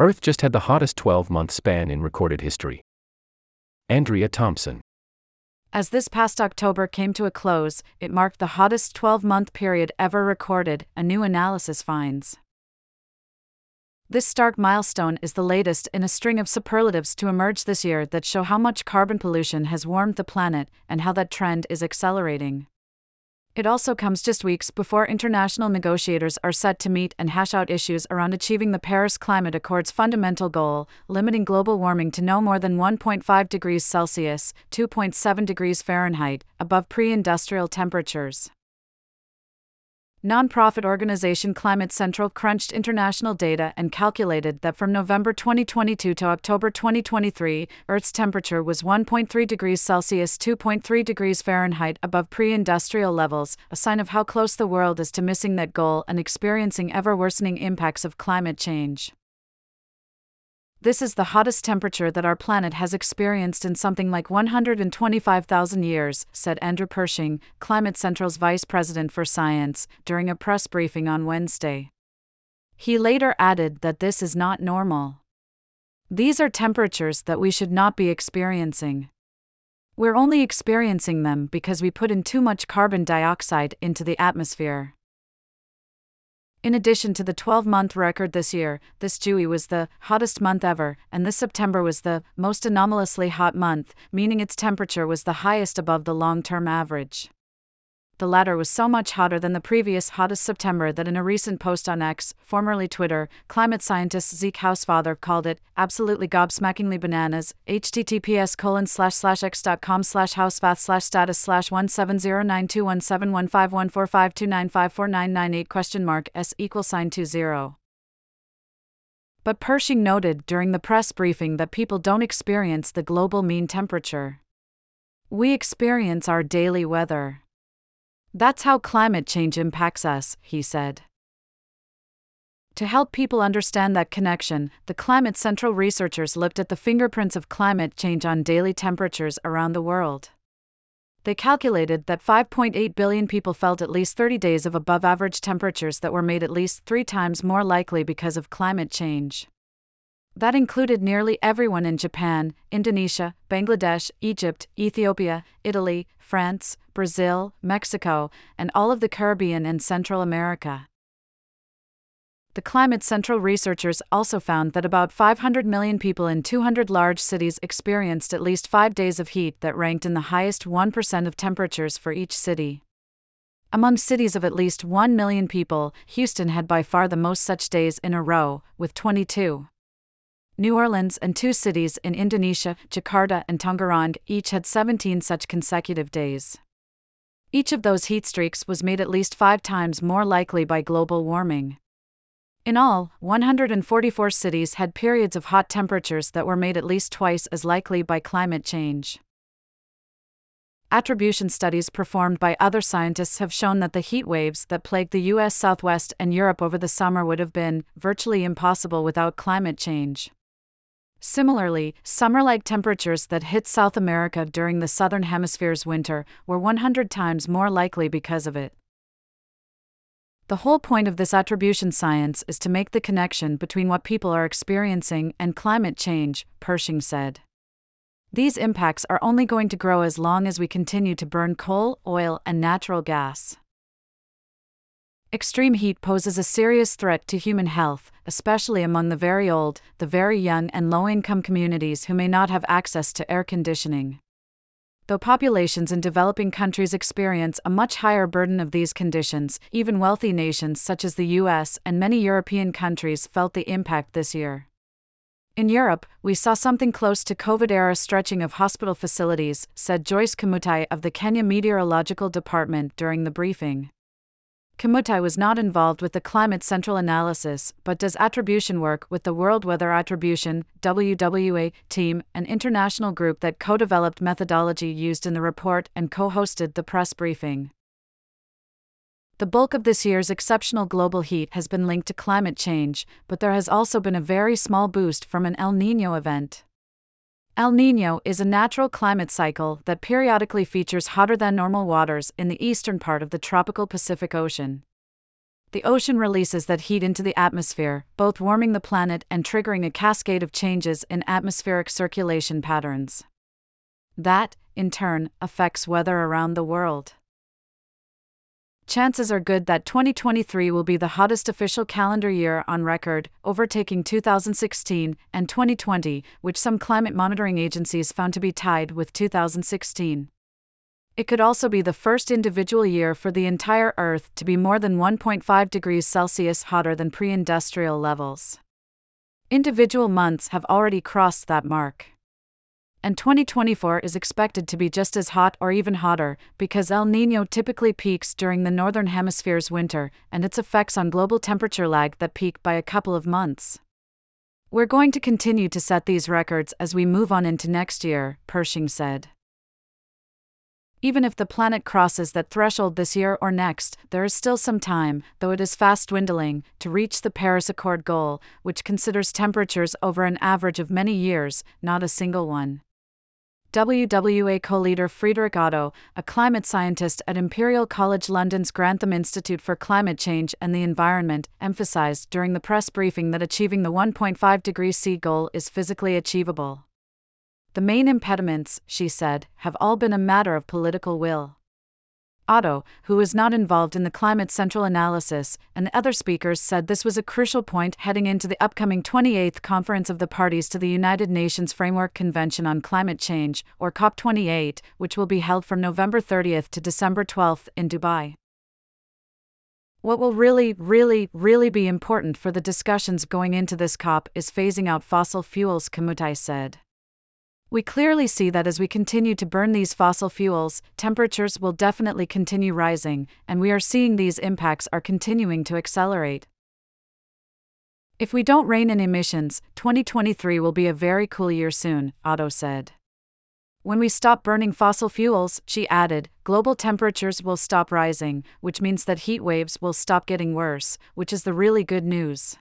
Earth just had the hottest 12 month span in recorded history. Andrea Thompson. As this past October came to a close, it marked the hottest 12 month period ever recorded, a new analysis finds. This stark milestone is the latest in a string of superlatives to emerge this year that show how much carbon pollution has warmed the planet and how that trend is accelerating. It also comes just weeks before international negotiators are set to meet and hash out issues around achieving the Paris Climate Accord's fundamental goal, limiting global warming to no more than 1.5 degrees Celsius, 2.7 degrees Fahrenheit, above pre industrial temperatures. Nonprofit organization Climate Central crunched international data and calculated that from November 2022 to October 2023, Earth's temperature was 1.3 degrees Celsius, 2.3 degrees Fahrenheit above pre industrial levels, a sign of how close the world is to missing that goal and experiencing ever worsening impacts of climate change. This is the hottest temperature that our planet has experienced in something like 125,000 years, said Andrew Pershing, Climate Central's vice president for science, during a press briefing on Wednesday. He later added that this is not normal. These are temperatures that we should not be experiencing. We're only experiencing them because we put in too much carbon dioxide into the atmosphere. In addition to the 12 month record this year, this June was the hottest month ever, and this September was the most anomalously hot month, meaning its temperature was the highest above the long term average the latter was so much hotter than the previous hottest September that in a recent post on X, formerly Twitter, climate scientist Zeke Hausfather called it absolutely gobsmackingly bananas. https colon slash slash x.com slash hausfath slash status slash 1709217151452954998 question mark s equal sign 20. But Pershing noted during the press briefing that people don't experience the global mean temperature. We experience our daily weather. That's how climate change impacts us, he said. To help people understand that connection, the Climate Central researchers looked at the fingerprints of climate change on daily temperatures around the world. They calculated that 5.8 billion people felt at least 30 days of above average temperatures that were made at least three times more likely because of climate change. That included nearly everyone in Japan, Indonesia, Bangladesh, Egypt, Ethiopia, Italy, France, Brazil, Mexico, and all of the Caribbean and Central America. The Climate Central researchers also found that about 500 million people in 200 large cities experienced at least five days of heat that ranked in the highest 1% of temperatures for each city. Among cities of at least 1 million people, Houston had by far the most such days in a row, with 22. New Orleans and two cities in Indonesia, Jakarta and Tangerang, each had 17 such consecutive days. Each of those heat streaks was made at least five times more likely by global warming. In all, 144 cities had periods of hot temperatures that were made at least twice as likely by climate change. Attribution studies performed by other scientists have shown that the heat waves that plagued the US Southwest and Europe over the summer would have been virtually impossible without climate change. Similarly, summer like temperatures that hit South America during the Southern Hemisphere's winter were 100 times more likely because of it. The whole point of this attribution science is to make the connection between what people are experiencing and climate change, Pershing said. These impacts are only going to grow as long as we continue to burn coal, oil, and natural gas. Extreme heat poses a serious threat to human health, especially among the very old, the very young, and low income communities who may not have access to air conditioning. Though populations in developing countries experience a much higher burden of these conditions, even wealthy nations such as the US and many European countries felt the impact this year. In Europe, we saw something close to COVID era stretching of hospital facilities, said Joyce Kimutai of the Kenya Meteorological Department during the briefing. Kimutai was not involved with the Climate Central analysis, but does attribution work with the World Weather Attribution WWA team, an international group that co developed methodology used in the report and co hosted the press briefing. The bulk of this year's exceptional global heat has been linked to climate change, but there has also been a very small boost from an El Nino event. El Nino is a natural climate cycle that periodically features hotter than normal waters in the eastern part of the tropical Pacific Ocean. The ocean releases that heat into the atmosphere, both warming the planet and triggering a cascade of changes in atmospheric circulation patterns. That, in turn, affects weather around the world. Chances are good that 2023 will be the hottest official calendar year on record, overtaking 2016 and 2020, which some climate monitoring agencies found to be tied with 2016. It could also be the first individual year for the entire Earth to be more than 1.5 degrees Celsius hotter than pre industrial levels. Individual months have already crossed that mark. And 2024 is expected to be just as hot or even hotter, because El Nino typically peaks during the Northern Hemisphere's winter, and its effects on global temperature lag that peak by a couple of months. We're going to continue to set these records as we move on into next year, Pershing said. Even if the planet crosses that threshold this year or next, there is still some time, though it is fast dwindling, to reach the Paris Accord goal, which considers temperatures over an average of many years, not a single one. WWA co leader Friederike Otto, a climate scientist at Imperial College London's Grantham Institute for Climate Change and the Environment, emphasized during the press briefing that achieving the 1.5 degrees C goal is physically achievable. The main impediments, she said, have all been a matter of political will. Otto, who is not involved in the climate central analysis, and other speakers said this was a crucial point heading into the upcoming 28th Conference of the Parties to the United Nations Framework Convention on Climate Change, or COP28, which will be held from November 30th to December 12th in Dubai. What will really, really, really be important for the discussions going into this COP is phasing out fossil fuels, Kimutai said. We clearly see that as we continue to burn these fossil fuels, temperatures will definitely continue rising, and we are seeing these impacts are continuing to accelerate. If we don't rein in emissions, 2023 will be a very cool year soon, Otto said. When we stop burning fossil fuels, she added, global temperatures will stop rising, which means that heat waves will stop getting worse, which is the really good news.